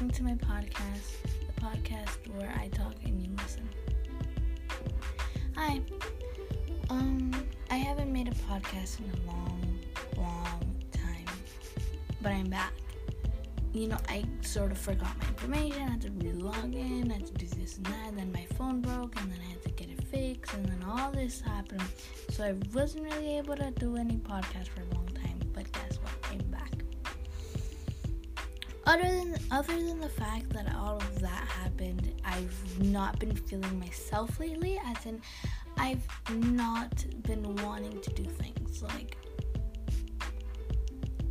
welcome to my podcast, the podcast where I talk and you listen. Hi. Um, I haven't made a podcast in a long, long time, but I'm back. You know, I sort of forgot my information. I had to re-log in. I had to do this and that. Then my phone broke, and then I had to get it fixed, and then all this happened. So I wasn't really able to do any podcast for a long Other than other than the fact that all of that happened, I've not been feeling myself lately. As in, I've not been wanting to do things like.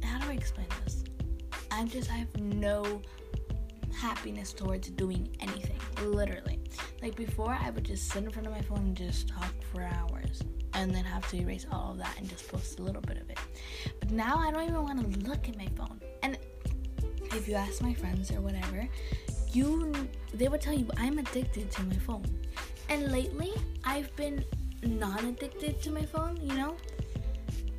How do I explain this? I just I have no happiness towards doing anything. Literally, like before, I would just sit in front of my phone and just talk for hours, and then have to erase all of that and just post a little bit of it. But now I don't even want to look at my phone. And if you ask my friends or whatever, you they would tell you I'm addicted to my phone. And lately, I've been not addicted to my phone, you know?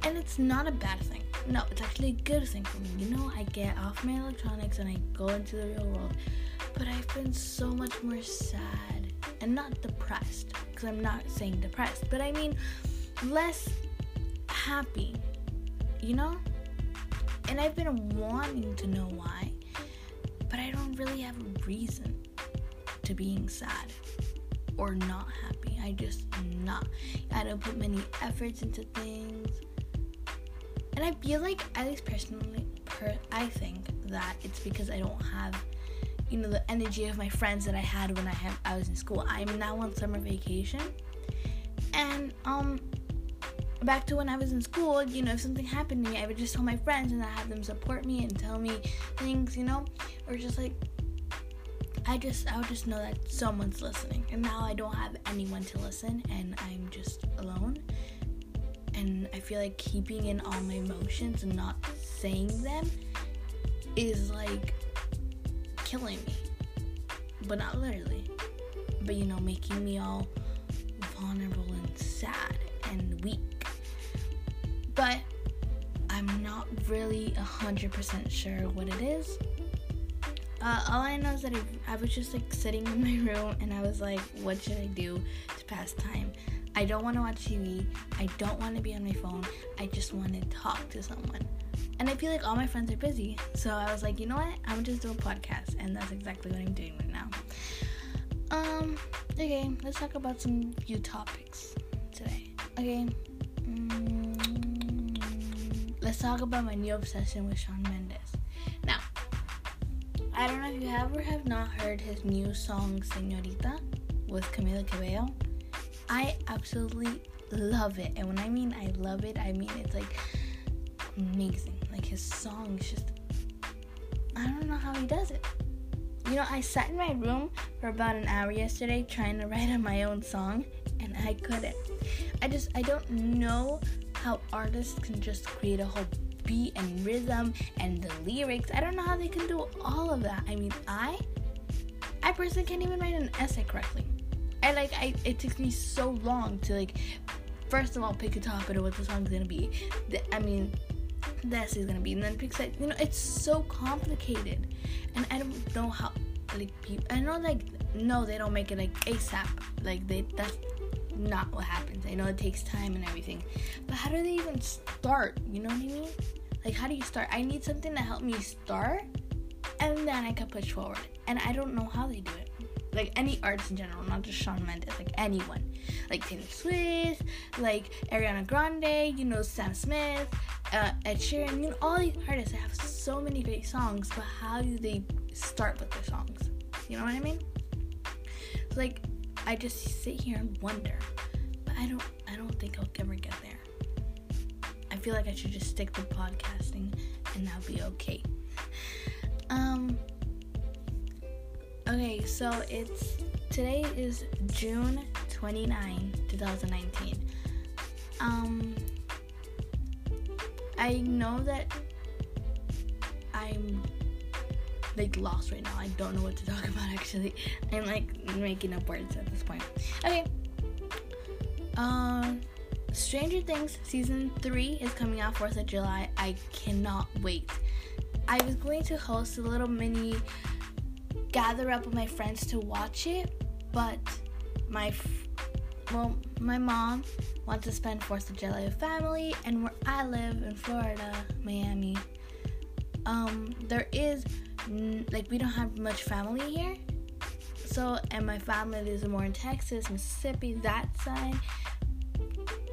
And it's not a bad thing. No, it's actually a good thing for me. You know, I get off my electronics and I go into the real world. But I've been so much more sad and not depressed, because I'm not saying depressed, but I mean less happy, you know? And I've been wanting to know why, to being sad or not happy. I just not. I don't put many efforts into things. And I feel like, at least personally, per, I think that it's because I don't have, you know, the energy of my friends that I had when I have I was in school. I'm now on summer vacation, and um, back to when I was in school, you know, if something happened to me, I would just tell my friends and I have them support me and tell me things, you know, or just like I just I would just know that someone's listening. And now I don't have anyone to listen and I'm just alone. And I feel like keeping in all my emotions and not saying them is like killing me. But not literally. But you know, making me all vulnerable and sad and weak. But I'm not really 100% sure what it is. Uh, all I know is that I, I was just like sitting in my room and I was like, what should I do to pass time? I don't want to watch TV. I don't want to be on my phone. I just want to talk to someone. And I feel like all my friends are busy. So I was like, you know what? I'm going to just do a podcast. And that's exactly what I'm doing right now. Um, okay, let's talk about some few topics today. Okay. Mm, let's talk about my new obsession with Shawn Mendes. I don't know if you have or have not heard his new song Señorita with Camila Cabello. I absolutely love it. And when I mean I love it, I mean it's like amazing. Like his song is just I don't know how he does it. You know, I sat in my room for about an hour yesterday trying to write on my own song and I couldn't. I just I don't know how artists can just create a whole beat and rhythm and the lyrics. I don't know how they can do all of that. I mean, I I personally can't even write an essay correctly. I like I it takes me so long to like first of all pick a topic of what the song's gonna be. The, I mean the essay's gonna be and then pick like you know it's so complicated and I don't know how like people I know like no they don't make it like ASAP like they that's not what happens. I know it takes time and everything. But how do they even start? You know what I mean? Like, how do you start? I need something to help me start, and then I can push forward. And I don't know how they do it. Like any artist in general, not just Shawn Mendes, like anyone. Like Taylor Swift, like Ariana Grande, you know, Sam Smith, uh, Ed Sheeran, you know, all these artists have so many great songs, but how do they start with their songs? You know what I mean? Like, I just sit here and wonder, but I don't, I don't think I'll ever get there. I feel like I should just stick to podcasting and that'll be okay. Um Okay, so it's today is June 29, 2019. Um I know that I'm like lost right now. I don't know what to talk about actually. I'm like making up words at this point. Okay. Um Stranger Things season 3 is coming out 4th of July. I cannot wait. I was going to host a little mini gather up with my friends to watch it, but my well, my mom wants to spend Fourth of July with family, and where I live in Florida, Miami, um, there is like we don't have much family here. So, and my family lives more in Texas, Mississippi, that side.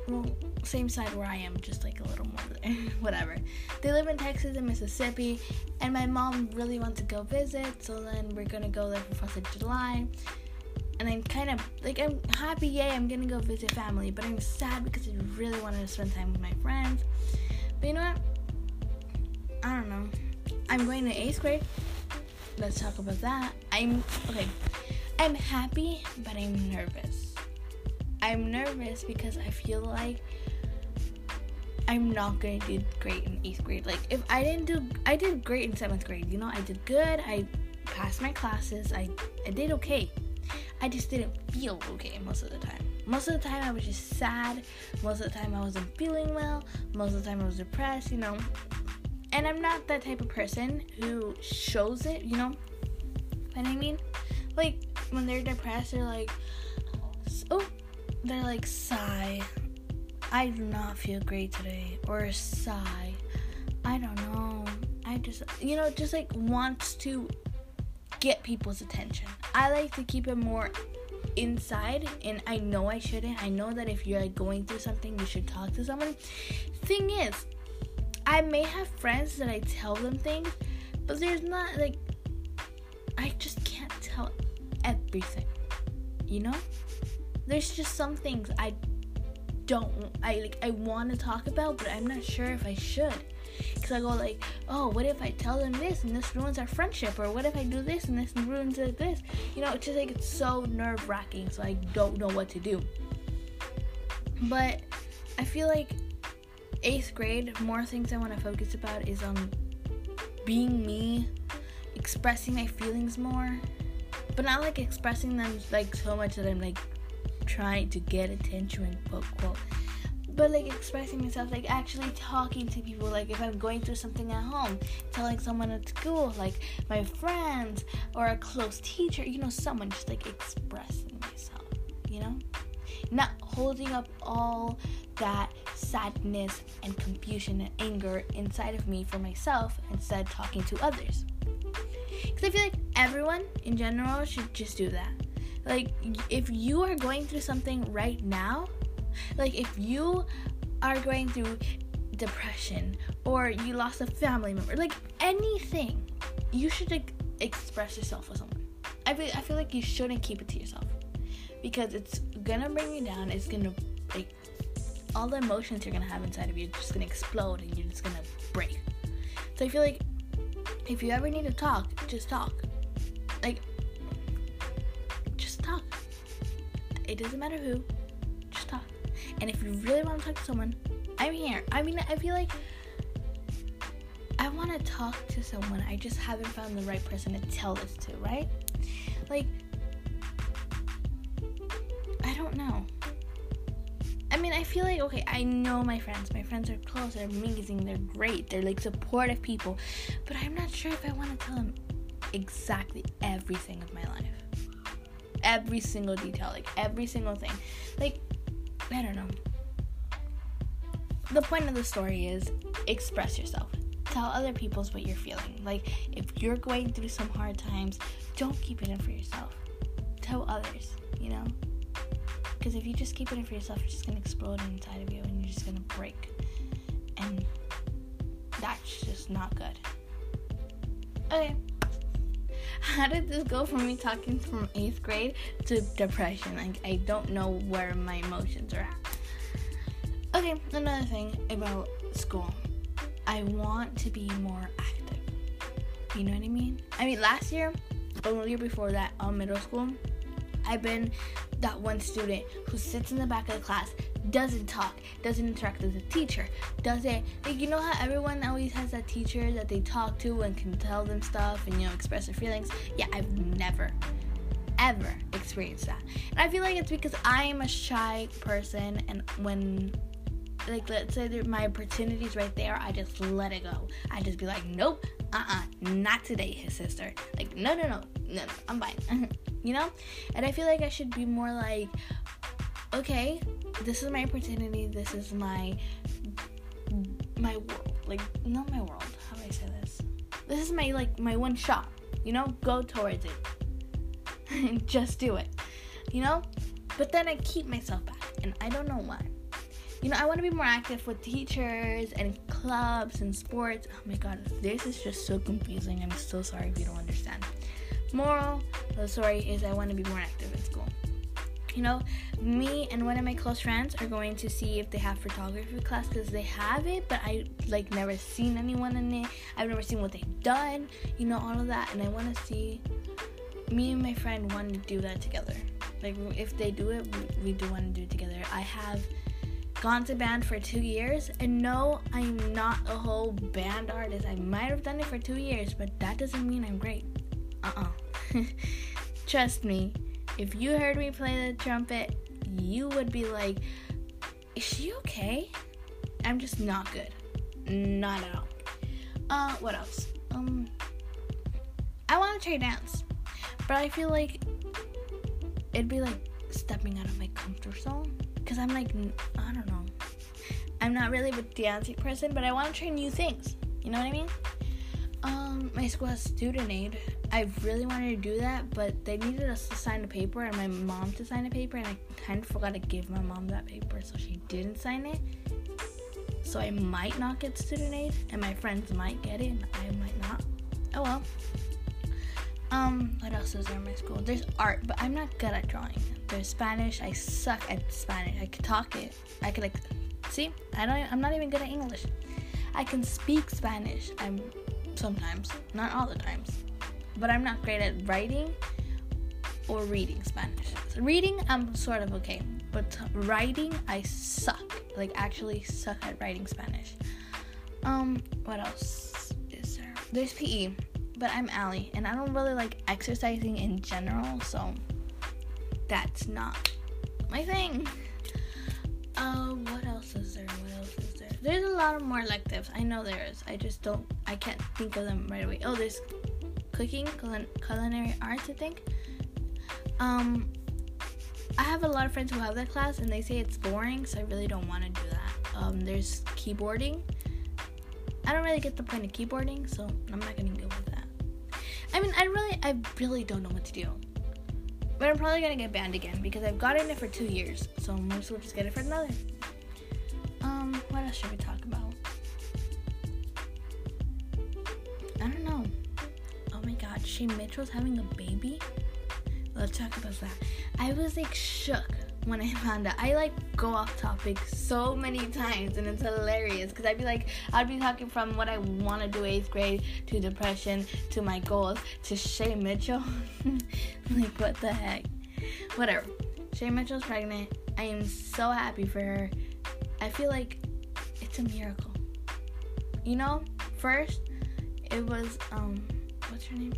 Well, same side where I am, just like a little more there. Whatever. They live in Texas and Mississippi, and my mom really wants to go visit, so then we're gonna go there for 4th of July. And I'm kind of like, I'm happy, yay, I'm gonna go visit family, but I'm sad because I really wanted to spend time with my friends. But you know what? I don't know. I'm going to eighth grade. Let's talk about that. I'm okay. I'm happy, but I'm nervous. I'm nervous because I feel like I'm not gonna do great in eighth grade. Like if I didn't do, I did great in seventh grade. You know, I did good. I passed my classes. I I did okay. I just didn't feel okay most of the time. Most of the time I was just sad. Most of the time I wasn't feeling well. Most of the time I was depressed. You know, and I'm not that type of person who shows it. You know, what I mean? Like when they're depressed, they're like, oh, they're like sigh I do not feel great today, or sigh. I don't know. I just, you know, just like wants to get people's attention. I like to keep it more inside, and I know I shouldn't. I know that if you're like going through something, you should talk to someone. Thing is, I may have friends that I tell them things, but there's not like, I just can't tell everything, you know? There's just some things I don't I like I want to talk about, but I'm not sure if I should. Cause I go like, oh, what if I tell them this and this ruins our friendship, or what if I do this and this ruins this? You know, it's just like it's so nerve wracking, so I don't know what to do. But I feel like eighth grade, more things I want to focus about is on being me, expressing my feelings more, but not like expressing them like so much that I'm like trying to get attention, quote, quote. But like expressing myself, like actually talking to people, like if I'm going through something at home, telling someone at school, like my friends or a close teacher, you know, someone just like expressing myself, you know? Not holding up all that sadness and confusion and anger inside of me for myself, instead talking to others. Because I feel like everyone in general should just do that like, if you are going through something right now, like if you are going through depression or you lost a family member, like anything, you should like, express yourself with someone. I feel, I feel like you shouldn't keep it to yourself because it's gonna bring you down. It's gonna like all the emotions you're gonna have inside of you just gonna explode and you're just gonna break. So I feel like if you ever need to talk, just talk. Like It doesn't matter who, just talk. And if you really want to talk to someone, I'm here. I mean, I feel like I want to talk to someone. I just haven't found the right person to tell this to, right? Like, I don't know. I mean, I feel like, okay, I know my friends. My friends are close, they're amazing, they're great, they're like supportive people. But I'm not sure if I want to tell them exactly everything of my life every single detail, like every single thing. Like, I don't know. The point of the story is express yourself. Tell other people's what you're feeling. Like, if you're going through some hard times, don't keep it in for yourself. Tell others, you know? Because if you just keep it in for yourself, it's just gonna explode inside of you and you're just gonna break. And that's just not good. Okay how did this go from me talking from eighth grade to depression? Like, I don't know where my emotions are at. Okay, another thing about school. I want to be more active. You know what I mean? I mean, last year, or the year before that, on middle school, I've been that one student who sits in the back of the class, doesn't talk, doesn't interact with the teacher, doesn't like you know how everyone always has that teacher that they talk to and can tell them stuff and you know express their feelings. Yeah, I've never ever experienced that. And I feel like it's because I am a shy person and when like let's say my opportunities right there, I just let it go. I just be like, nope, uh uh not today, his sister. Like, no, no, no, no, no I'm fine. you know? And I feel like I should be more like, okay, this is my opportunity, this is my my world. Like, not my world. How do I say this? This is my like my one shot. You know, go towards it. And just do it. You know? But then I keep myself back, and I don't know why. You know, I want to be more active with teachers and clubs and sports. Oh my god, this is just so confusing. I'm so sorry if you don't understand. Moral of the story is I want to be more active in school. You know, me and one of my close friends are going to see if they have photography class because they have it, but I like never seen anyone in it. I've never seen what they've done, you know, all of that, and I want to see. Me and my friend want to do that together. Like if they do it, we, we do want to do it together. I have gone to band for two years, and no, I'm not a whole band artist. I might have done it for two years, but that doesn't mean I'm great. Uh uh Trust me, if you heard me play the trumpet, you would be like, is she okay? I'm just not good. Not at all. Uh, what else? Um, I want to try dance, but I feel like it'd be like stepping out of my comfort zone because I'm like I don't know. I'm not really a dancing person, but I want to try new things. You know what I mean? Um, my school has student aide. I really wanted to do that, but they needed us to sign a paper and my mom to sign a paper, and I kind of forgot to give my mom that paper, so she didn't sign it. So I might not get student aide, and my friends might get it, and I might not. Oh well. Um, what else is there in my school? There's art, but I'm not good at drawing. There's Spanish. I suck at Spanish. I could talk it. I could like, see, I don't. I'm not even good at English. I can speak Spanish. I'm sometimes, not all the times, but I'm not great at writing or reading Spanish. Reading, I'm sort of okay, but writing, I suck. Like actually suck at writing Spanish. Um, what else is there? There's PE but I'm Allie, and I don't really like exercising in general, so that's not my thing. Uh, what else is there? There's a lot of more electives. I know there is. I just don't. I can't think of them right away. Oh, there's cooking, culinary arts, I think. Um, I have a lot of friends who have that class, and they say it's boring, so I really don't want to do that. Um, there's keyboarding. I don't really get the point of keyboarding, so I'm not gonna go with that. I mean, I really, I really don't know what to do. But I'm probably gonna get band again because I've gotten it for two years. So I might as well just get it for another. Um, what else should we talk about? I don't know. Oh my god, Shay Mitchell's having a baby? Let's talk about that. I was like shook when I found out. I like go off topic so many times and it's hilarious because I'd be like, I'd be talking from what I want to do eighth grade to depression to my goals to Shay Mitchell. like, what the heck? Whatever. Shay Mitchell's pregnant. I am so happy for her. I feel like it's a miracle. You know, first it was um what's her name?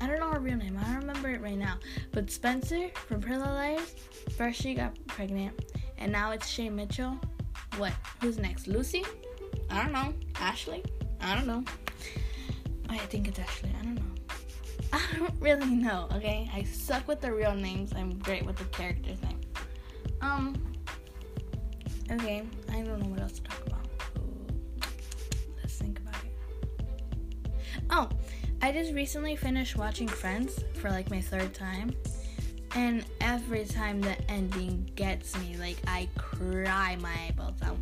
I don't know her real name. I don't remember it right now. But Spencer from Pretty Little Liars, first she got pregnant, and now it's Shay Mitchell. What? Who's next? Lucy? I don't know. Ashley? I don't know. I think it's Ashley. I don't know. I don't really know. Okay, I suck with the real names. I'm great with the characters' name. Um. Okay, I don't know what else to talk about. Let's think about it. Oh, I just recently finished watching Friends for like my third time. And every time the ending gets me, like I cry my eyeballs out.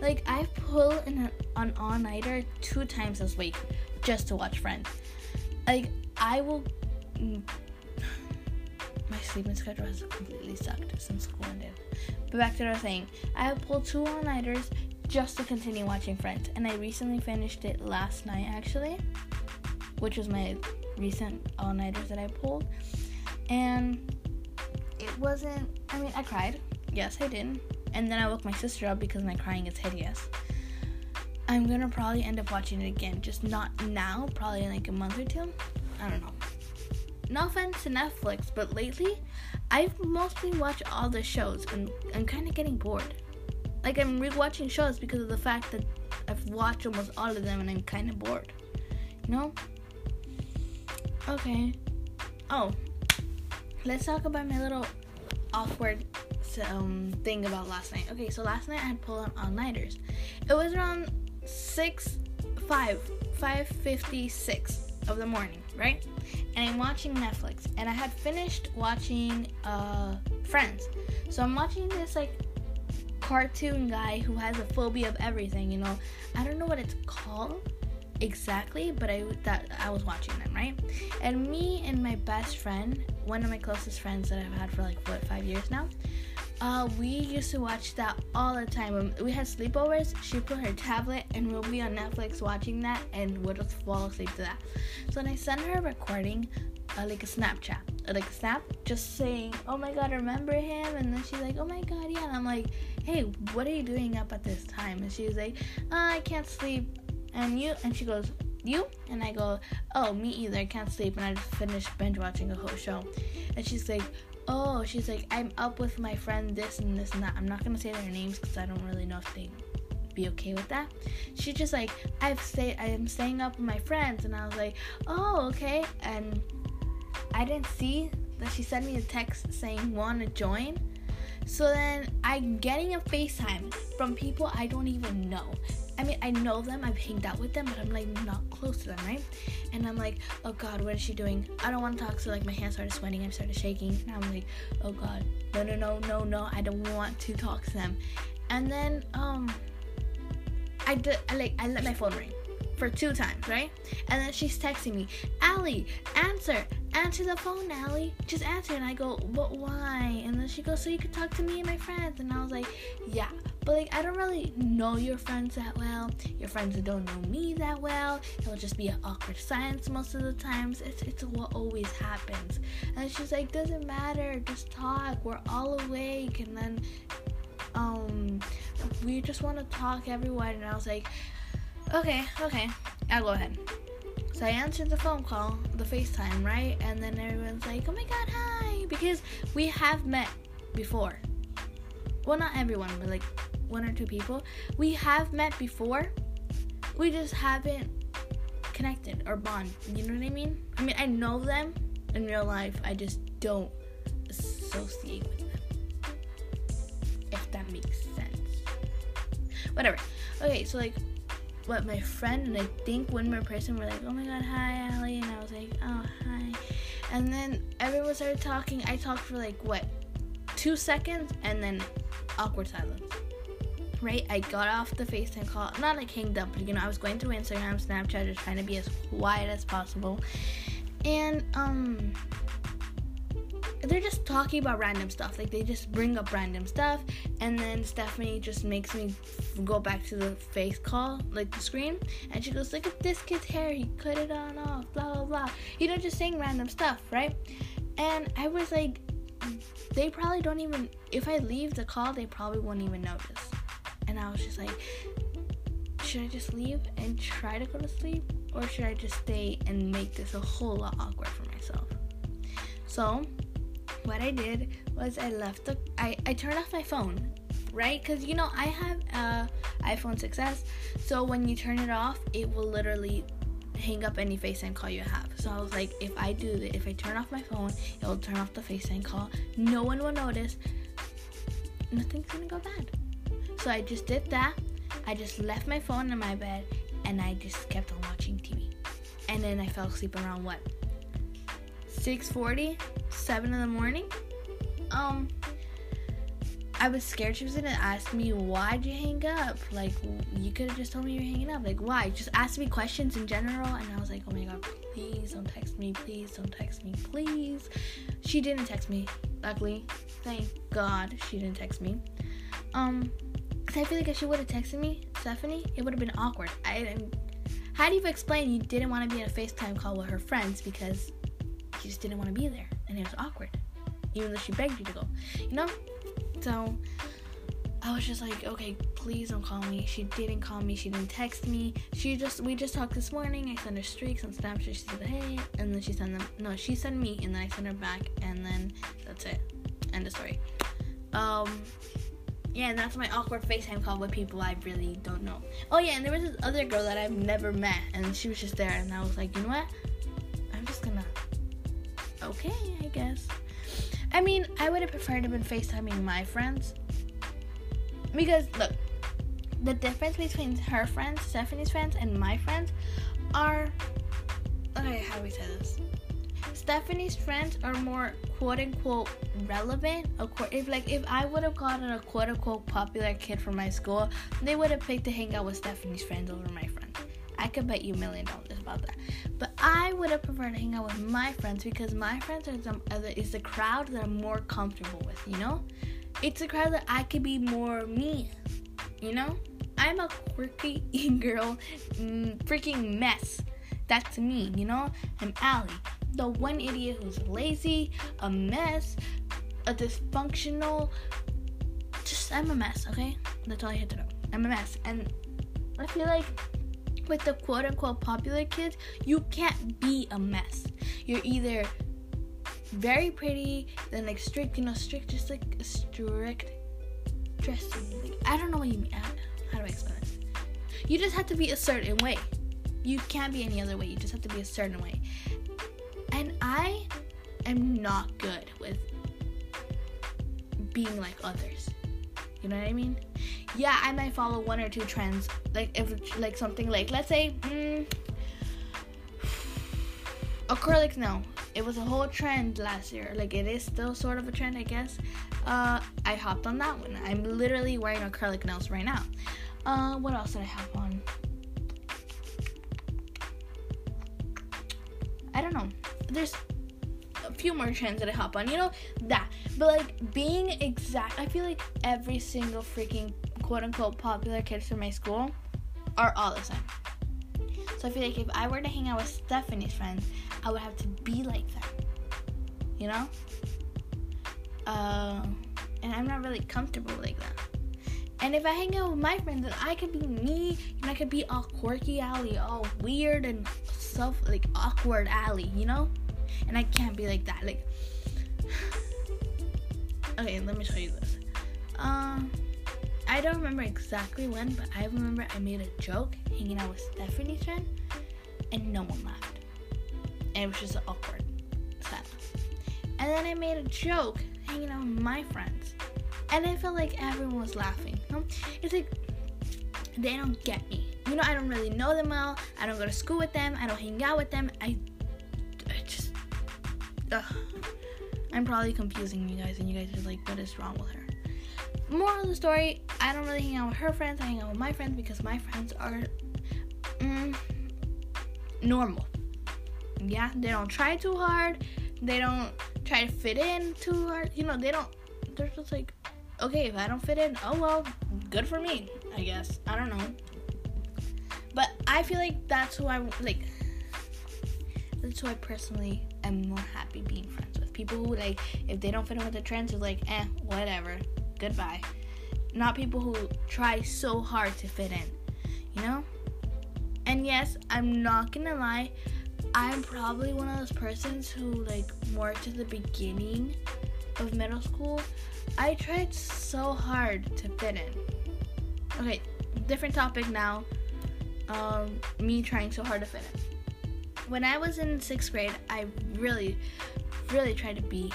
Like I pull an, an all-nighter two times this week just to watch Friends. Like I will. Mm, My sleeping schedule has completely sucked since school ended. But back to what I was saying, I have pulled two all-nighters just to continue watching Friends, and I recently finished it last night actually which was my recent all nighters that I pulled. And it wasn't, I mean, I cried. Yes, I did. And then I woke my sister up because my crying is hideous. I'm gonna probably end up watching it again, just not now, probably in like a month or two. I don't know. No offense to Netflix, but lately I've mostly watched all the shows and I'm kind of getting bored. Like I'm rewatching shows because of the fact that I've watched almost all of them and I'm kind of bored. You know? Okay. Oh, let's talk about my little awkward um, thing about last night. Okay, so last night I had pulled all nighters. It was around six, five, five fifty six of the morning, right? And I'm watching Netflix, and I had finished watching uh, Friends. So I'm watching this like cartoon guy who has a phobia of everything. You know, I don't know what it's called exactly, but I that I was watching them, right? And me and my best friend, one of my closest friends that I've had for like what five years now, uh, we used to watch that all the time. When we had sleepovers, she put her tablet and we'll be on Netflix watching that and we'll just fall asleep to that. So then I sent her a recording, uh, like a Snapchat, uh, like a snap, just saying, "Oh my God, remember him?" And then she's like, "Oh my God, yeah." And I'm like, "Hey, what are you doing up at this time?" And she's like, oh, "I can't sleep." And you? And she goes, "You?" And I go, "Oh, me either. I can't sleep." And I just finished binge watching a whole show. And she's like, oh, she's like, I'm up with my friend this and this and that. I'm not gonna say their names because I don't really know if they be okay with that. She's just like, I've stayed, I am staying up with my friends, and I was like, oh, okay. And I didn't see that she sent me a text saying want to join. So then I'm getting a FaceTime from people I don't even know. I mean, I know them, I've hanged out with them, but I'm like not close to them, right? And I'm like, oh God, what is she doing? I don't want to talk. So like my hands started sweating, I started shaking. And I'm like, oh God, no, no, no, no, no, I don't want to talk to them. And then um, I did, I like, I let my phone ring for two times, right? And then she's texting me, Allie, answer, answer the phone, Allie, just answer. And I go, but why? And then she goes, so you could talk to me and my friends. And I was like, yeah, but like I don't really know your friends that well. Your friends don't know me that well. It'll just be an awkward silence most of the times. It's it's what always happens. And she's like, doesn't matter, just talk. We're all awake. And then um we just want to talk everyone. And I was like, okay, okay, I'll go ahead. So I answered the phone call, the FaceTime, right? And then everyone's like, oh my god, hi. Because we have met before. Well, not everyone, but like one or two people. We have met before. We just haven't connected or bond. You know what I mean? I mean, I know them in real life. I just don't associate with them. If that makes sense. Whatever. Okay, so like what my friend and I think one more person were like, Oh my god, hi Allie and I was like, Oh hi and then everyone started talking. I talked for like what two seconds and then awkward silence right? I got off the FaceTime call, not like hanged up, but you know, I was going through Instagram, Snapchat, just trying to be as quiet as possible. And um they're just talking about random stuff. Like they just bring up random stuff, and then Stephanie just makes me go back to the face call, like the screen, and she goes, "Look at this kid's hair. He cut it on off. Blah blah blah." You know, just saying random stuff, right? And I was like, they probably don't even. If I leave the call, they probably won't even notice and I was just like, should I just leave and try to go to sleep, or should I just stay and make this a whole lot awkward for myself? So, what I did was I left the I, I turned off my phone, right? Because you know I have a iPhone 6s, so when you turn it off, it will literally hang up any FaceTime call you have. So I was like, if I do that, if I turn off my phone, it will turn off the FaceTime call. No one will notice. Nothing's gonna go bad. So I just did that. I just left my phone in my bed and I just kept on watching TV. And then I fell asleep around what? 6:40, 7 in the morning. Um I was scared she was gonna ask me why'd you hang up? Like you could have just told me you're hanging up. Like why? Just ask me questions in general. And I was like, oh my god, please don't text me. Please don't text me. Please. She didn't text me. Luckily, thank God she didn't text me. Um, Cause I feel like if she would have texted me, Stephanie, it would have been awkward. I didn't. How do you explain you didn't want to be in a FaceTime call with her friends because you just didn't want to be there and it was awkward, even though she begged you to go, you know? So I was just like, okay, please don't call me. She didn't call me. She didn't text me. She just we just talked this morning. I sent her streaks on Snapchat. She said hey, and then she sent them. No, she sent me, and then I sent her back, and then that's it. End of story. Um, Yeah, and that's my awkward FaceTime call with people I really don't know. Oh yeah, and there was this other girl that I've never met, and she was just there, and I was like, you know what? I'm just gonna. Okay, I guess. I mean, I would have preferred to been FaceTiming my friends. Because look, the difference between her friends, Stephanie's friends, and my friends are okay, how do we say this? Stephanie's friends are more quote unquote relevant. If like if I would have gotten a quote unquote popular kid from my school, they would have picked to hang out with Stephanie's friends over my friends. I could bet you a million dollars about that. But I would have preferred to hang out with my friends because my friends are some other is the crowd that I'm more comfortable with, you know? It's a crowd that I could be more me, you know? I'm a quirky girl, mm, freaking mess. That's me, you know? I'm Allie, the one idiot who's lazy, a mess, a dysfunctional. Just, I'm a mess, okay? That's all I had to know. I'm a mess. And I feel like with the quote unquote popular kids, you can't be a mess. You're either very pretty, then like strict, you know, strict, just like strict dressing. Like, I don't know what you mean. How do I explain it? You just have to be a certain way. You can't be any other way. You just have to be a certain way. And I am not good with being like others. You know what I mean? Yeah, I might follow one or two trends. Like if like something like let's say mm, acrylics. No, it was a whole trend last year. Like it is still sort of a trend, I guess. Uh, I hopped on that one. I'm literally wearing acrylic nails right now. Uh, what else did I have on? I don't know. There's a few more trends that I hop on, you know, that. But like being exact, I feel like every single freaking quote unquote popular kids from my school are all the same. So I feel like if I were to hang out with Stephanie's friends, I would have to be like them. You know? Uh, and I'm not really comfortable like that. And if I hang out with my friends, then I could be me, and I could be all quirky Allie, all weird and self like awkward Allie, you know? And I can't be like that. Like, okay, let me show you this. Um, I don't remember exactly when, but I remember I made a joke hanging out with Stephanie friend, and no one laughed, and it was just awkward, sad. And then I made a joke hanging out with my friends and I felt like everyone was laughing. It's like they don't get me. You know, I don't really know them well. I don't go to school with them. I don't hang out with them. I, I just, ugh. I'm probably confusing you guys, and you guys are like, what is wrong with her? Moral of the story: I don't really hang out with her friends. I hang out with my friends because my friends are mm, normal. Yeah, they don't try too hard. They don't try to fit in too hard. You know, they don't. They're just like okay, if I don't fit in, oh well, good for me, I guess. I don't know. But I feel like that's who I like. That's who I personally am more happy being friends with. People who like, if they don't fit in with the trends, are like, eh, whatever, goodbye. Not people who try so hard to fit in, you know. And yes, I'm not gonna lie. I'm probably one of those persons who like more to the beginning of middle school I tried so hard to fit in. Okay, different topic now. Um, me trying so hard to fit in. When I was in sixth grade, I really, really tried to be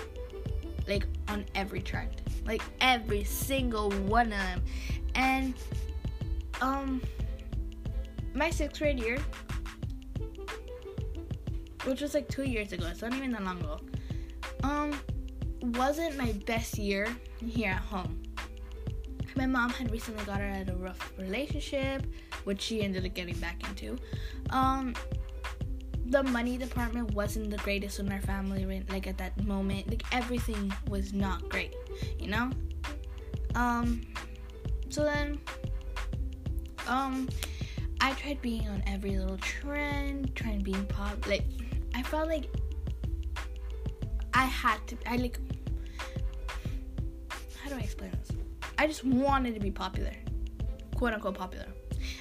like on every trend, like every single one of them. And um, my sixth grade year, which was like two years ago, it's not even that long ago. Um, wasn't my best year here at home. My mom had recently got out of a rough relationship, which she ended up getting back into. Um, the money department wasn't the greatest in our family, like at that moment. Like everything was not great, you know. Um, so then, um, I tried being on every little trend, trying being pop. Like I felt like I had to. I like how do I explain this? I just wanted to be popular, quote unquote popular.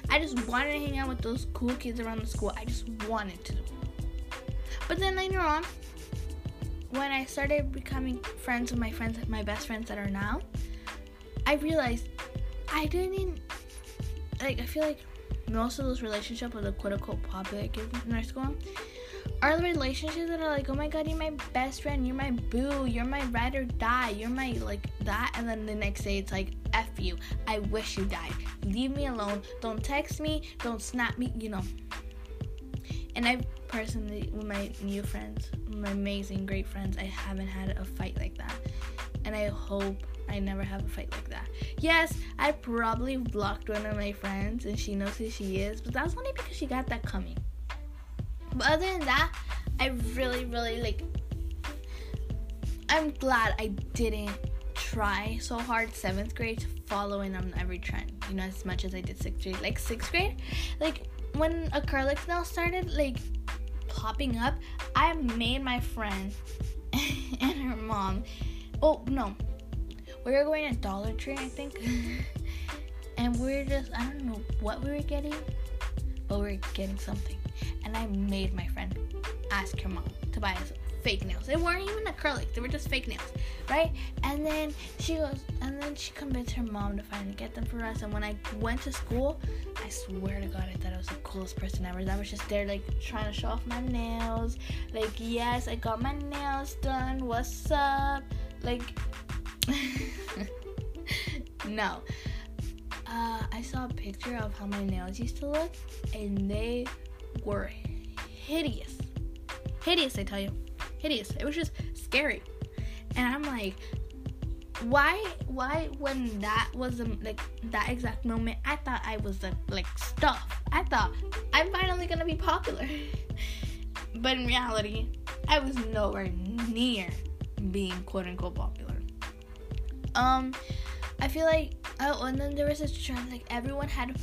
I just wanted to hang out with those cool kids around the school. I just wanted to. But then later on, when I started becoming friends with my friends, my best friends that are now, I realized I didn't like. I feel like most of those relationships with the quote unquote popular kids in our school are the relationships that are like, oh my god, you're my best friend, you're my boo, you're my ride or die, you're my like that, and then the next day it's like, F you, I wish you died, leave me alone, don't text me, don't snap me, you know. And I personally, with my new friends, my amazing, great friends, I haven't had a fight like that. And I hope I never have a fight like that. Yes, I probably blocked one of my friends and she knows who she is, but that's only because she got that coming. But other than that, I really, really like. I'm glad I didn't try so hard seventh grade to follow in on every trend, you know, as much as I did sixth grade. Like sixth grade, like when acrylic nails started like popping up, I made my friend and her mom. Oh no, we were going to Dollar Tree, I think, and we were just I don't know what we were getting, but we were getting something and I made my friend ask her mom to buy us fake nails. They weren't even acrylic; they were just fake nails, right? And then she goes, and then she convinced her mom to finally get them for us. And when I went to school, I swear to God, I thought I was the coolest person ever. I was just there, like trying to show off my nails, like yes, I got my nails done. What's up? Like, no. Uh, I saw a picture of how my nails used to look, and they were hideous. Hideous, I tell you. Hideous. It was just scary. And I'm like, why why when that was like that exact moment I thought I was like stuff. I thought I'm finally gonna be popular. but in reality, I was nowhere near being quote unquote popular. Um I feel like oh and then there was this trend like everyone had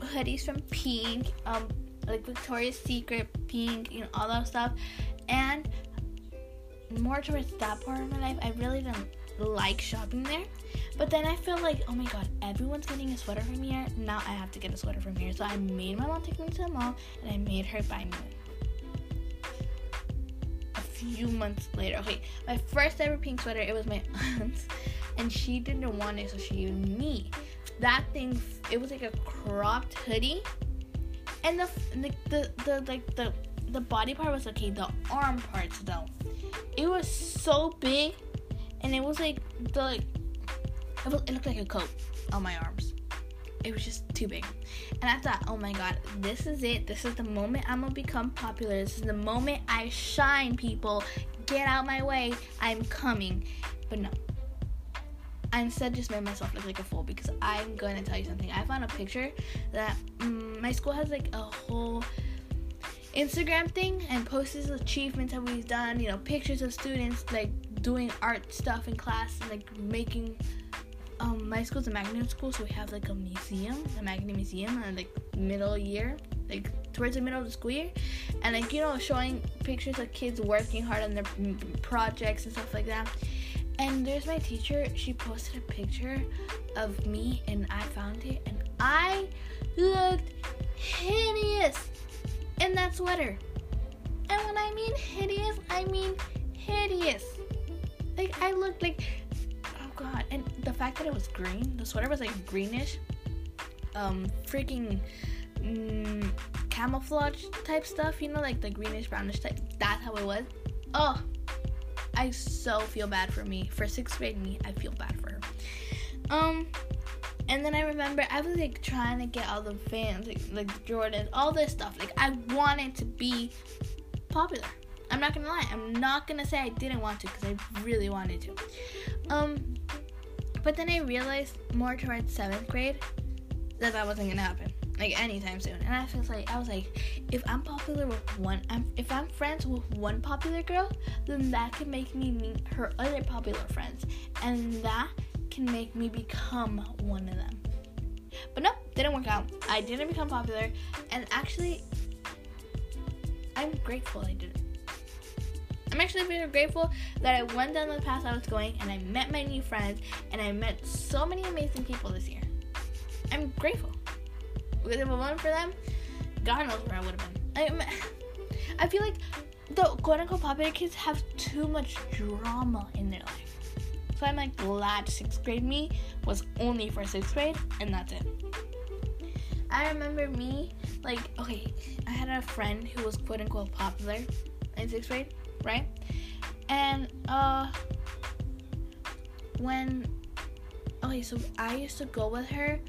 hoodies from Pink, um like Victoria's Secret, Pink, you know, all that stuff. And more towards that part of my life, I really didn't like shopping there. But then I feel like, oh my god, everyone's getting a sweater from here. Now I have to get a sweater from here. So I made my mom take me to the mall and I made her buy me. A few months later, okay, my first ever pink sweater, it was my aunt's, and she didn't want it, so she gave me. That thing, it was like a cropped hoodie and the the the, the like the the body part was okay. The arm parts though, it was so big, and it was like the like it, was, it looked like a coat on my arms. It was just too big, and I thought, oh my god, this is it. This is the moment I'm gonna become popular. This is the moment I shine. People, get out my way. I'm coming. But no, I instead just made myself look like a fool because I'm gonna tell you something. I found a picture that um, my school has like a whole Instagram thing and posts achievements that we've done. You know, pictures of students like doing art stuff in class and like making. Um, my school's a magnet school, so we have like a museum, a magnet museum, and like middle year, like towards the middle of the school year, and like you know, showing pictures of kids working hard on their projects and stuff like that. And there's my teacher. She posted a picture of me, and I found it, and I looked hideous in that sweater. And when I mean hideous, I mean hideous. Like I looked like, oh god! And the fact that it was green, the sweater was like greenish, um, freaking. Mm, camouflage type stuff, you know, like the greenish brownish type. That's how it was. Oh, I so feel bad for me. For sixth grade me, I feel bad for her. Um, and then I remember I was like trying to get all the fans, like, like Jordan, all this stuff. Like I wanted to be popular. I'm not gonna lie. I'm not gonna say I didn't want to because I really wanted to. Um, but then I realized more towards seventh grade that that wasn't gonna happen like anytime soon. And I felt like I was like, if I'm popular with one, if I'm friends with one popular girl, then that can make me meet her other popular friends, and that can make me become one of them. But nope, didn't work out. I didn't become popular, and actually, I'm grateful I didn't. I'm actually very grateful that I went down the path I was going and I met my new friends and I met so many amazing people this year. I'm grateful. If it wasn't for them, God knows where I would have been. I, I feel like the quote unquote popular kids have too much drama in their life. So I'm like glad sixth grade me was only for sixth grade, and that's it. I remember me, like, okay, I had a friend who was quote unquote popular in sixth grade, right? And, uh, when, okay, so I used to go with her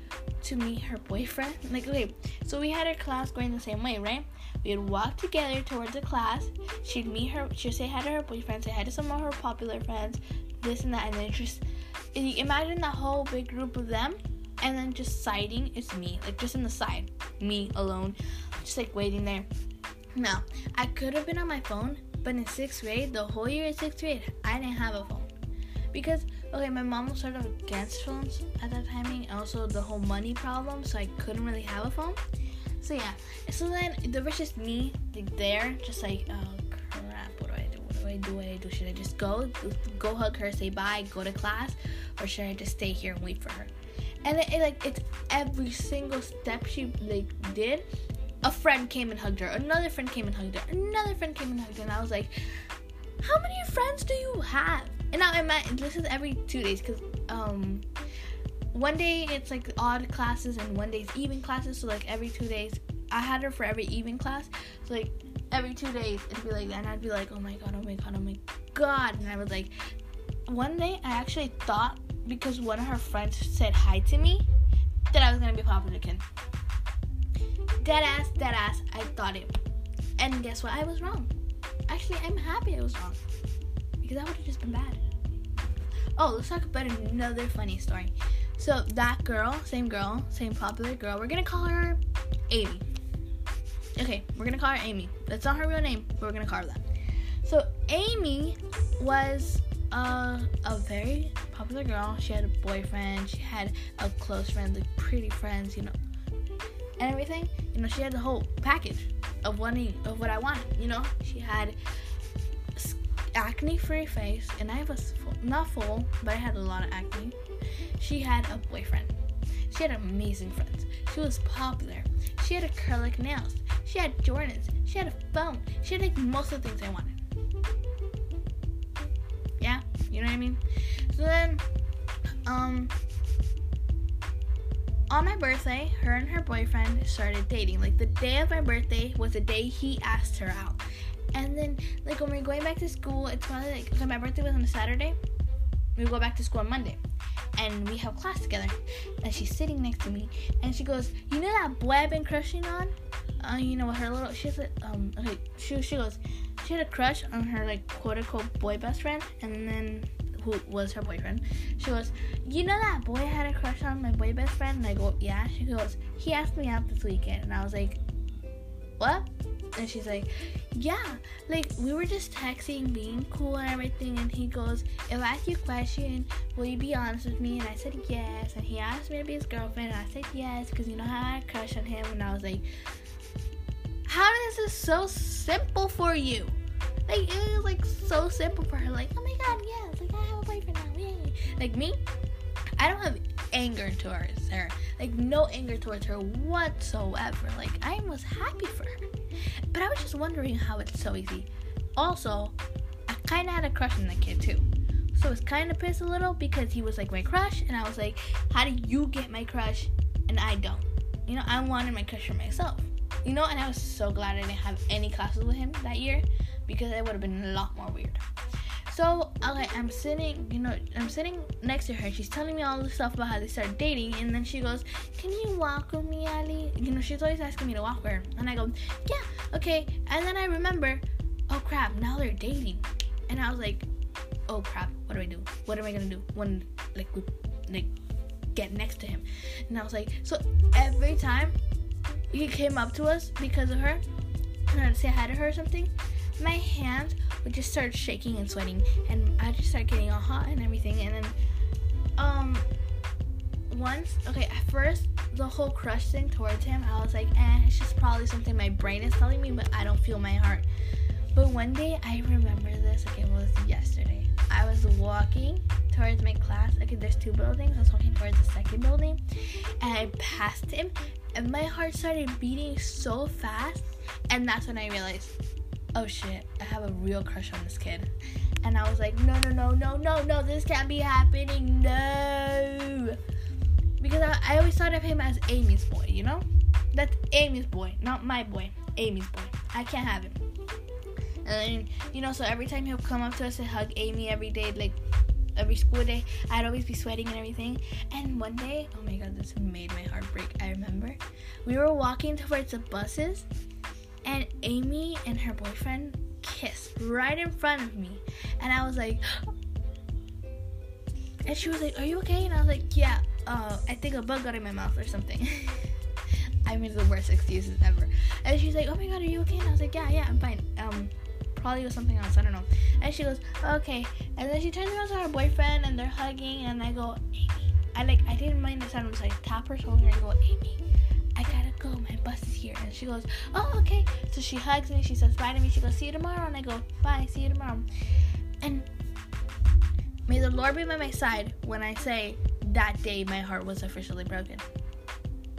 to meet her boyfriend. Like, okay, so we had our class going the same way, right? We'd walk together towards the class. She'd meet her, she'd say hi to her boyfriend, say hi to some of her popular friends, this and that, and then just imagine that whole big group of them and then just siding is me, like just in the side, me alone, just like waiting there. Now, I could have been on my phone, but in sixth grade, the whole year in sixth grade, I didn't have a phone because okay, my mom was sort of against phones at that timing, and also the whole money problem, so I couldn't really have a phone. So yeah, so then there was just me like there, just like oh crap, what do I do? What do I do? What do I do? Should I just go, go hug her, say bye, go to class, or should I just stay here and wait for her? and it, it, like it's every single step she like did a friend came and hugged her another friend came and hugged her another friend came and hugged her and i was like how many friends do you have and now i meant this is every two days because um one day it's like odd classes and one day's even classes so like every two days i had her for every even class so like every two days it'd be like that and i'd be like oh my god oh my god oh my god and i was like one day i actually thought because one of her friends said hi to me that I was gonna be popular kid. Dead ass, dead ass, I thought it. And guess what? I was wrong. Actually, I'm happy I was wrong. Because that would have just been bad. Oh, let's talk about another funny story. So that girl, same girl, same popular girl, we're gonna call her Amy. Okay, we're gonna call her Amy. That's not her real name, but we're gonna call her that. So Amy was uh, a very popular girl. She had a boyfriend. She had a close friend, like pretty friends, you know, and everything. You know, she had the whole package of wanting of what I wanted. You know, she had acne-free face, and I was full, not full, but I had a lot of acne. She had a boyfriend. She had amazing friends. She was popular. She had acrylic nails. She had Jordans. She had a phone. She had like most of the things I wanted. Yeah, you know what I mean? So then, um, on my birthday, her and her boyfriend started dating. Like the day of my birthday was the day he asked her out. And then, like when we're going back to school, it's probably like because my birthday was on a Saturday. We go back to school on Monday, and we have class together. And she's sitting next to me, and she goes, "You know that boy I've been crushing on? Uh, you know, her little she's like, um, okay, she she goes, she had a crush on her like quote unquote boy best friend, and then who was her boyfriend. She goes, You know that boy had a crush on my boy best friend? And I go, Yeah. She goes, He asked me out this weekend. And I was like, What? And she's like, Yeah, like we were just texting, being cool and everything. And he goes, If I ask you a question, will you be honest with me? And I said, Yes. And he asked me to be his girlfriend. And I said, Yes, because you know how I had a crush on him. And I was like, How is this so simple for you? Like it was like so simple for her. Like, oh my god, yes, like I have a boyfriend now. Yay. Like me, I don't have anger towards her. Like no anger towards her whatsoever. Like I was happy for her. But I was just wondering how it's so easy. Also, I kinda had a crush on the kid too. So I was kinda pissed a little because he was like my crush and I was like, How do you get my crush and I don't? You know, I wanted my crush for myself. You know, and I was so glad I didn't have any classes with him that year because it would have been a lot more weird. So okay, I'm sitting, you know, I'm sitting next to her. She's telling me all the stuff about how they started dating, and then she goes, "Can you walk with me, Ali?" You know, she's always asking me to walk her, and I go, "Yeah, okay." And then I remember, oh crap, now they're dating, and I was like, oh crap, what do I do? What am I gonna do when like we like get next to him? And I was like, so every time he came up to us because of her, and I'd say hi to her or something my hands would just start shaking and sweating, and I just start getting all hot and everything. And then, um, once, okay, at first, the whole crush thing towards him, I was like, eh, it's just probably something my brain is telling me, but I don't feel my heart. But one day, I remember this, like it was yesterday. I was walking towards my class. Okay, there's two buildings. I was walking towards the second building, and I passed him, and my heart started beating so fast, and that's when I realized oh shit, I have a real crush on this kid. And I was like, no, no, no, no, no, no, this can't be happening, no. Because I, I always thought of him as Amy's boy, you know? That's Amy's boy, not my boy. Amy's boy. I can't have him. And you know, so every time he'll come up to us and hug Amy every day, like every school day, I'd always be sweating and everything. And one day, oh my god, this made my heart break. I remember we were walking towards the buses, and Amy and her boyfriend kissed right in front of me, and I was like. And she was like, "Are you okay?" And I was like, "Yeah, uh, I think a bug got in my mouth or something." I made the worst excuses ever. And she's like, "Oh my god, are you okay?" And I was like, "Yeah, yeah, I'm fine." Um, probably was something else. I don't know. And she goes, "Okay." And then she turns around to her boyfriend, and they're hugging. And I go, "Amy," I like, I didn't mind the sound. I was like, tap her shoulder and go, "Amy." I gotta go. My bus is here. And she goes, Oh, okay. So she hugs me. She says bye to me. She goes, See you tomorrow. And I go, Bye. See you tomorrow. And may the Lord be by my side when I say that day my heart was officially broken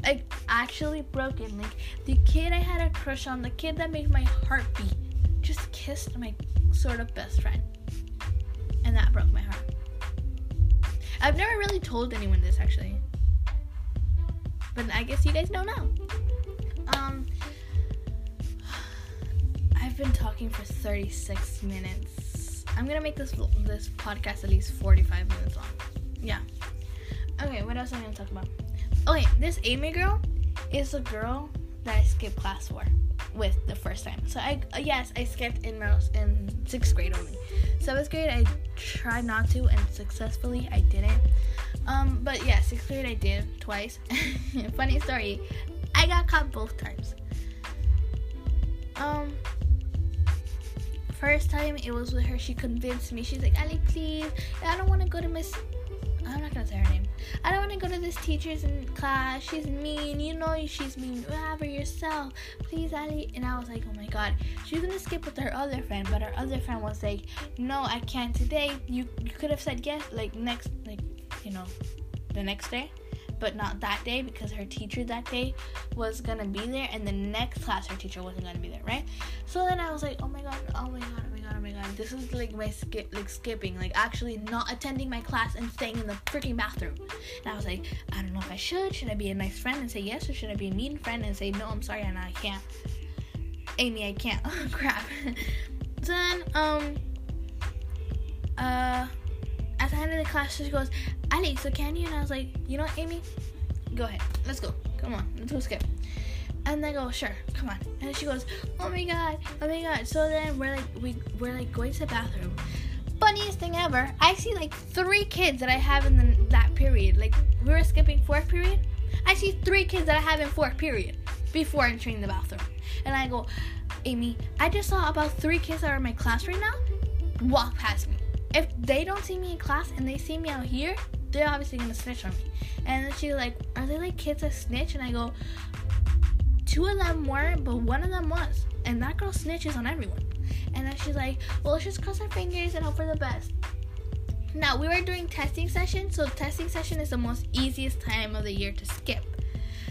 like actually broken. Like the kid I had a crush on, the kid that made my heart beat, just kissed my sort of best friend. And that broke my heart. I've never really told anyone this actually. But I guess you guys know now. Um I've been talking for 36 minutes. I'm gonna make this this podcast at least 45 minutes long. Yeah. Okay, what else am I gonna talk about? Okay, this Amy girl is the girl that I skipped class for with the first time. So I yes, I skipped in in sixth grade only. Seventh grade I tried not to and successfully I didn't. Um, but yeah, sixth grade I did twice. Funny story, I got caught both times. Um, first time it was with her. She convinced me. She's like, Ali, please, I don't want to go to Miss I'm not gonna say her name. I don't want to go to this teacher's in class. She's mean. You know she's mean. Have her yourself, please, Ali. And I was like, oh my god. She's gonna skip with her other friend, but her other friend was like, no, I can't today. You you could have said yes, like next, like you know, the next day but not that day because her teacher that day was gonna be there and the next class her teacher wasn't gonna be there right? So then i was like oh my god oh my god oh my god oh my god. This is like my skip like skipping like actually not attending my class and staying in the freaking bathroom. And i was like i don't know if i should. Should i be a nice friend and say yes or should i be a mean friend and say no i'm sorry and i can't amy i can't oh crap then um uh at the end of the class, she goes, Alex, so can you? And I was like, you know what, Amy? Go ahead. Let's go. Come on. Let's go skip. And they go, sure, come on. And she goes, oh my god, oh my god. So then we're like, we, we're like going to the bathroom. Funniest thing ever, I see like three kids that I have in the, that period. Like, we were skipping fourth period. I see three kids that I have in fourth period before entering the bathroom. And I go, Amy, I just saw about three kids that are in my class right now walk past me if they don't see me in class and they see me out here, they're obviously gonna snitch on me. And then she's like, Are they like kids that snitch? And I go, Two of them weren't, but one of them was. And that girl snitches on everyone. And then she's like, Well, let's just cross our fingers and hope for the best. Now, we were doing testing session, so testing session is the most easiest time of the year to skip.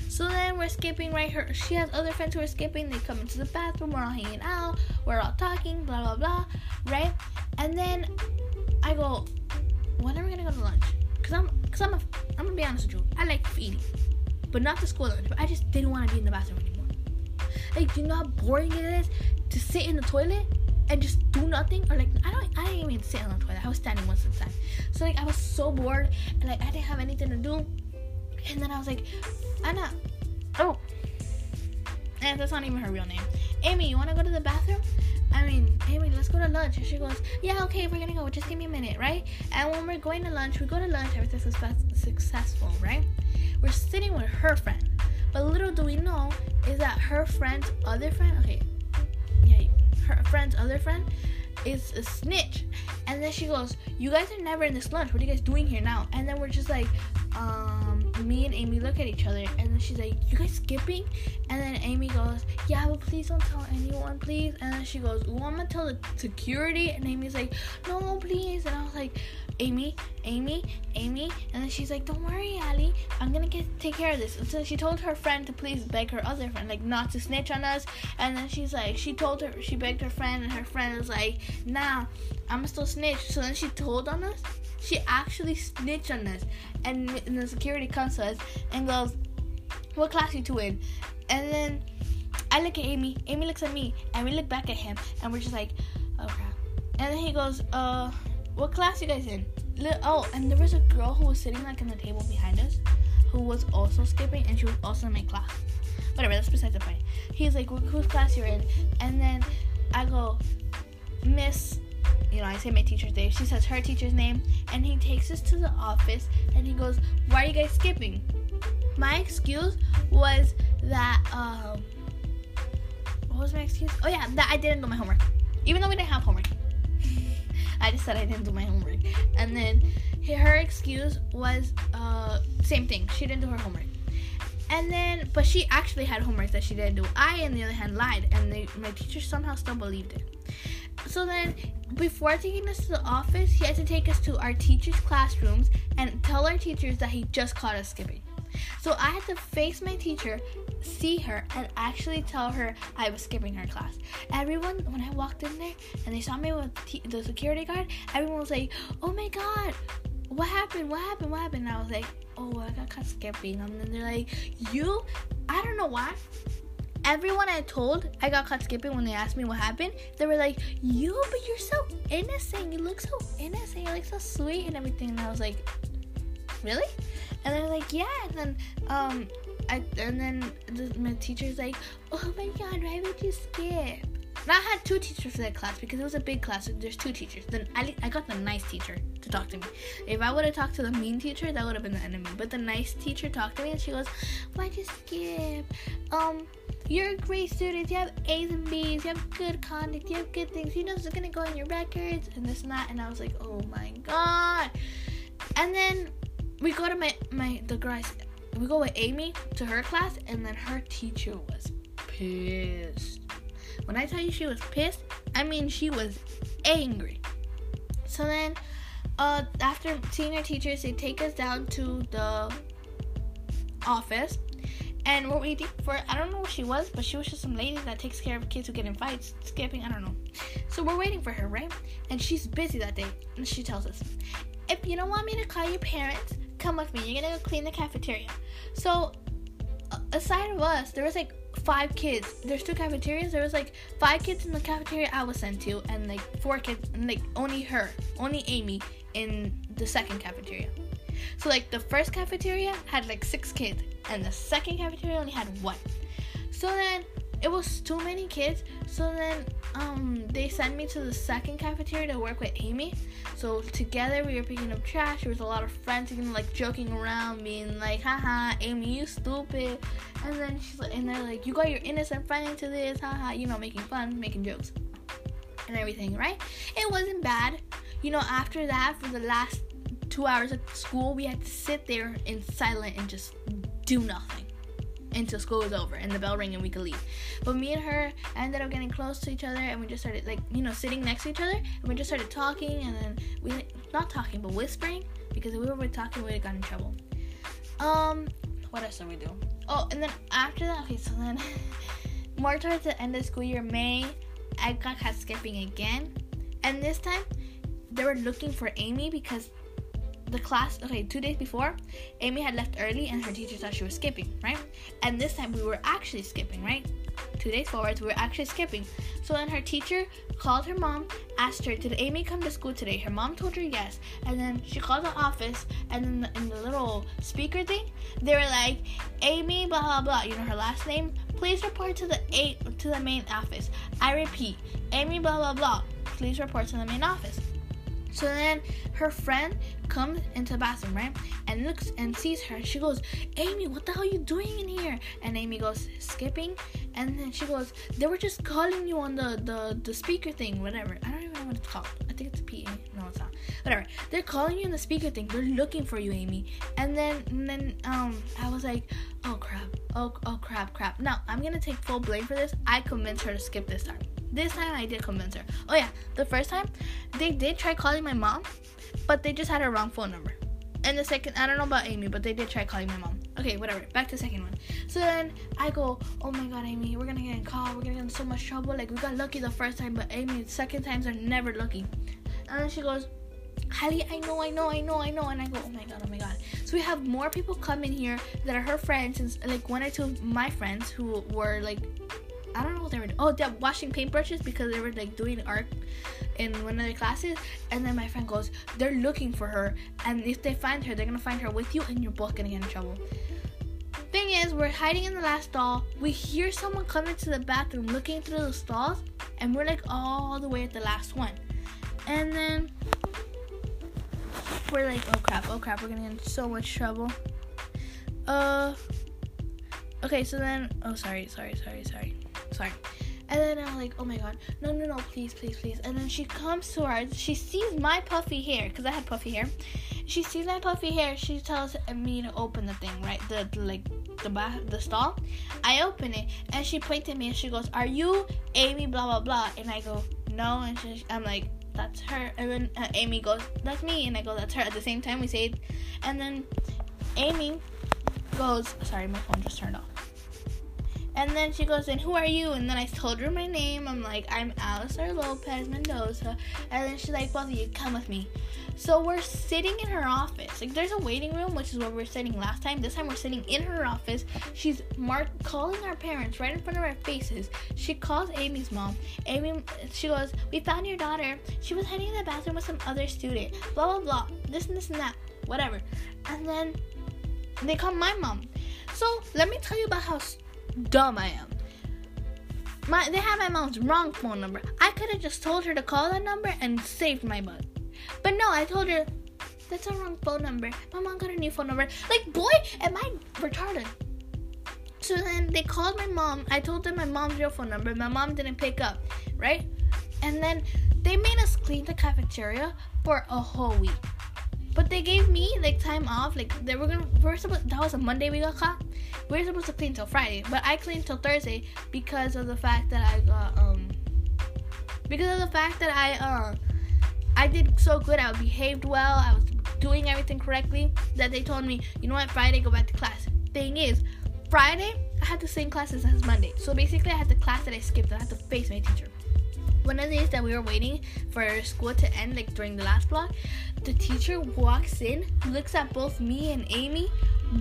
So then we're skipping right her she has other friends who are skipping, they come into the bathroom, we're all hanging out, we're all talking, blah blah blah, right? And then I go, when are we gonna go to lunch? Cause I'm, cause I'm, a, I'm gonna be honest with you. I like eating, but not the school lunch. But I just didn't want to be in the bathroom anymore. Like, do you know how boring it is to sit in the toilet and just do nothing? Or like, I don't, I didn't even sit on the toilet. I was standing once of the time. So like, I was so bored and like, I didn't have anything to do. And then I was like, Anna, oh, and that's not even her real name. Amy, you wanna go to the bathroom? I mean, lunch. And she goes, Yeah, okay, we're gonna go. Just give me a minute, right? And when we're going to lunch, we go to lunch, everything's successful, right? We're sitting with her friend. But little do we know is that her friend's other friend, okay, yeah, her friend's other friend is a snitch. And then she goes, You guys are never in this lunch. What are you guys doing here now? And then we're just like, um, me and Amy look at each other, and then she's like, "You guys skipping?" And then Amy goes, "Yeah, but please don't tell anyone, please." And then she goes, "Well, I'm gonna tell the security." And Amy's like, "No, please." And I was like, "Amy, Amy, Amy." And then she's like, "Don't worry, Ali. I'm gonna get take care of this." And so she told her friend to please beg her other friend, like, not to snitch on us. And then she's like, she told her, she begged her friend, and her friend was like, "Nah, I'm still snitch." So then she told on us. She actually snitched on us, and, and the security comes to us and goes, "What class you two in?" And then I look at Amy, Amy looks at me, and we look back at him, and we're just like, "Oh crap!" And then he goes, "Uh, what class you guys in?" Oh, and there was a girl who was sitting like on the table behind us, who was also skipping, and she was also in my class. Whatever, that's besides the point. He's like, "Whose class you're in?" And then I go, "Miss." You know, I say my teacher's name. She says her teacher's name, and he takes us to the office and he goes, "Why are you guys skipping?" My excuse was that um, what was my excuse? Oh yeah, that I didn't do my homework, even though we didn't have homework. I just said I didn't do my homework, and then her excuse was uh, same thing. She didn't do her homework. And then, but she actually had homework that she didn't do. I, on the other hand, lied, and they, my teacher somehow still believed it. So then, before taking us to the office, he had to take us to our teachers' classrooms and tell our teachers that he just caught us skipping. So I had to face my teacher, see her, and actually tell her I was skipping her class. Everyone, when I walked in there and they saw me with the security guard, everyone was like, "Oh my god, what happened? What happened? What happened?" And I was like, "Oh, I got caught skipping." And then they're like, "You?" I don't know why everyone I told I got caught skipping when they asked me what happened, they were like, "You, but you're so innocent. You look so innocent. You look so sweet and everything." And I was like, "Really?" And they're like, "Yeah." And then um, I and then the, my teacher's like, "Oh my god, why would you skip?" And I had two teachers for that class because it was a big class. So there's two teachers. Then I, I got the nice teacher to talk to me. If I would have talked to the mean teacher, that would have been the enemy. But the nice teacher talked to me and she goes, "Why'd you skip? Um, you're a great student. You have A's and B's. You have good conduct. You have good things. You know this is gonna go in your records and this and that." And I was like, "Oh my god!" And then we go to my my the girls. We go with Amy to her class, and then her teacher was pissed. When I tell you she was pissed, I mean she was angry. So then, uh, after seeing our teachers, they take us down to the office and we're waiting for I don't know what she was, but she was just some lady that takes care of kids who get in fights, skipping, I don't know. So we're waiting for her, right? And she's busy that day. And she tells us, if you don't want me to call your parents, come with me. You're gonna go clean the cafeteria. So uh, aside of us, there was like five kids. There's two cafeterias. There was like five kids in the cafeteria I was sent to, and like four kids, and like only her, only Amy in the second cafeteria. So like the first cafeteria had like six kids, and the second cafeteria only had one. So then it was too many kids. So then um they sent me to the second cafeteria to work with Amy. So together we were picking up trash. There was a lot of friends and like joking around, being like, haha, Amy, you stupid. And then she's like and they're like, You got your innocent friend into this, haha, you know, making fun, making jokes. And everything, right? It wasn't bad. You know, after that, for the last two hours at school, we had to sit there in silent and just do nothing until school was over and the bell rang and we could leave. But me and her ended up getting close to each other and we just started like you know sitting next to each other and we just started talking and then we not talking but whispering because if we were talking we would have gotten in trouble. Um, what else did we do? Oh, and then after that, okay, so then more towards the end of the school year, May, I got caught skipping again, and this time they were looking for Amy because the class, okay, two days before, Amy had left early and her teacher thought she was skipping, right? And this time we were actually skipping, right? Two days forward, we were actually skipping. So then her teacher called her mom, asked her, Did Amy come to school today? Her mom told her yes. And then she called the office, and then in the little speaker thing, they were like, Amy, blah, blah, blah, you know her last name? Please report to the eight to the main office. I repeat, Amy, blah, blah, blah. Please report to the main office. So then her friend comes into the bathroom, right? And looks and sees her. She goes, Amy, what the hell are you doing in here? And Amy goes, skipping. And then she goes, they were just calling you on the, the, the speaker thing, whatever. I don't even know what it's called. I think it's a PA. No, it's not. Whatever. They're calling you on the speaker thing. They're looking for you, Amy. And then, and then um, I was like, oh crap. Oh, oh crap, crap. Now, I'm going to take full blame for this. I convinced her to skip this time. This time I did convince her. Oh yeah, the first time they did try calling my mom, but they just had a wrong phone number. And the second, I don't know about Amy, but they did try calling my mom. Okay, whatever. Back to the second one. So then I go, oh my god, Amy, we're gonna get in call. We're gonna get in so much trouble. Like we got lucky the first time, but Amy, second times are never lucky. And then she goes, Hallie, I know, I know, I know, I know. And I go, oh my god, oh my god. So we have more people come in here that are her friends, and like one or two of my friends who were like I don't know what they were. Oh, they're washing paintbrushes because they were like doing art in one of their classes. And then my friend goes, they're looking for her. And if they find her, they're gonna find her with you and you're both gonna get in trouble. Thing is, we're hiding in the last stall. We hear someone come into the bathroom looking through the stalls, and we're like all the way at the last one. And then we're like, oh crap, oh crap, we're gonna get in so much trouble. Uh, okay, so then, oh, sorry, sorry, sorry, sorry sorry. And then I'm like, oh my god, no, no, no, please, please, please. And then she comes towards, she sees my puffy hair, because I had puffy hair. She sees my puffy hair. She tells me to open the thing, right? The, the like the bath, the stall. I open it, and she points at me and she goes, "Are you Amy?" Blah blah blah. And I go, "No." And she, I'm like, "That's her." And then uh, Amy goes, "That's me." And I go, "That's her." At the same time, we say it. And then Amy goes, "Sorry, my phone just turned off." And then she goes, and who are you? And then I told her my name. I'm like, I'm Alistair Lopez Mendoza. And then she's like, both of you, come with me. So we're sitting in her office. Like there's a waiting room, which is where we are sitting last time. This time we're sitting in her office. She's mark calling our parents right in front of our faces. She calls Amy's mom. Amy, she goes, we found your daughter. She was hiding in the bathroom with some other student. Blah blah blah. This and this and that. Whatever. And then they call my mom. So let me tell you about how dumb I am. My, they have my mom's wrong phone number. I could have just told her to call that number and saved my butt. But no, I told her that's a wrong phone number. My mom got a new phone number. Like, boy, am I retarded. So then they called my mom. I told them my mom's real phone number. My mom didn't pick up, right? And then they made us clean the cafeteria for a whole week. But they gave me like time off. Like they were gonna. We were supposed. That was a Monday we got caught. We were supposed to clean till Friday, but I cleaned till Thursday because of the fact that I got um. Because of the fact that I uh, I did so good. I behaved well. I was doing everything correctly. That they told me, you know what, Friday go back to class. Thing is, Friday I had the same classes as Monday. So basically, I had the class that I skipped. I had to face my teacher one of the days that we were waiting for school to end, like during the last block, the teacher walks in, looks at both me and Amy,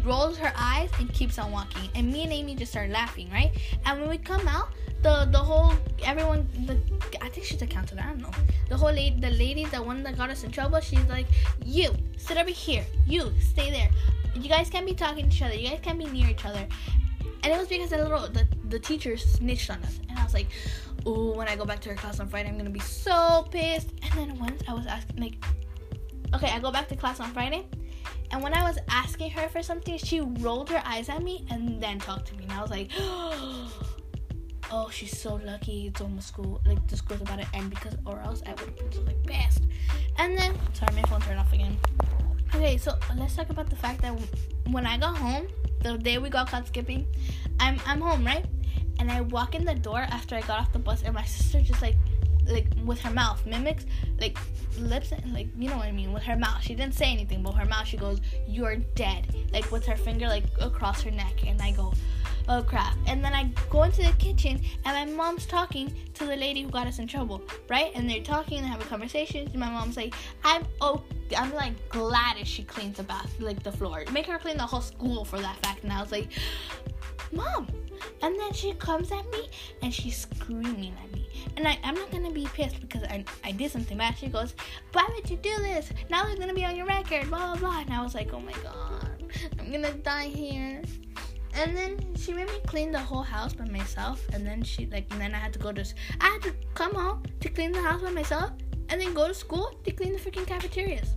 rolls her eyes, and keeps on walking. And me and Amy just start laughing, right? And when we come out, the the whole everyone, the I think she's a counselor. I don't know. The whole the lady, the one that got us in trouble, she's like, "You sit over here. You stay there. You guys can't be talking to each other. You guys can't be near each other." And it was because the little the, the teacher snitched on us. And I was like, oh, when I go back to her class on Friday, I'm gonna be so pissed. And then once I was asking, like, okay, I go back to class on Friday. And when I was asking her for something, she rolled her eyes at me and then talked to me. And I was like, oh, she's so lucky. It's almost school. Like, the school's about to end because, or else I would have been just like pissed. And then, sorry, my phone turned off again. Okay, so let's talk about the fact that when I got home, the day we got caught skipping, I'm I'm home, right? And I walk in the door after I got off the bus, and my sister just like like with her mouth mimics like lips and like you know what I mean with her mouth. She didn't say anything, but her mouth she goes, "You're dead," like with her finger like across her neck, and I go, "Oh crap!" And then I go into the kitchen, and my mom's talking to the lady who got us in trouble, right? And they're talking and having conversations. And my mom's like, "I'm oh." I'm like glad if she cleans the bath, like the floor. Make her clean the whole school for that fact. And I was like, Mom. And then she comes at me and she's screaming at me. And I, I'm not gonna be pissed because I, I did something bad. She goes, Why would you do this? Now it's gonna be on your record, blah blah blah. And I was like, Oh my god, I'm gonna die here. And then she made me clean the whole house by myself. And then she like, and then I had to go to, I had to come home to clean the house by myself. and then go to school to clean the freaking cafeterias.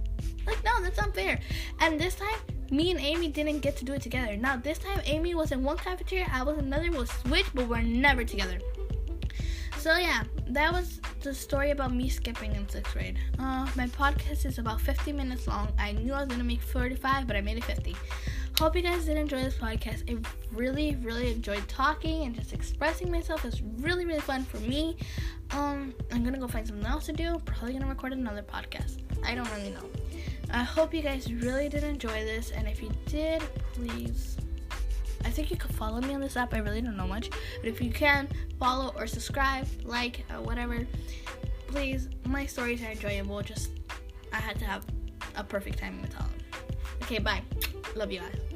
Like, no, that's unfair. And this time, me and Amy didn't get to do it together. Now, this time, Amy was in one cafeteria, I was in another, we'll switch, but we're never together. So, yeah, that was the story about me skipping in sixth grade. Uh, my podcast is about 50 minutes long. I knew I was gonna make 45, but I made it 50. Hope you guys did enjoy this podcast. I really, really enjoyed talking and just expressing myself. It's really, really fun for me. Um, I'm gonna go find something else to do. Probably gonna record another podcast. I don't really know. I hope you guys really did enjoy this, and if you did, please. I think you could follow me on this app. I really don't know much, but if you can, follow or subscribe, like, uh, whatever. Please, my stories are enjoyable. Just I had to have a perfect time with all. Okay, bye. Love you guys.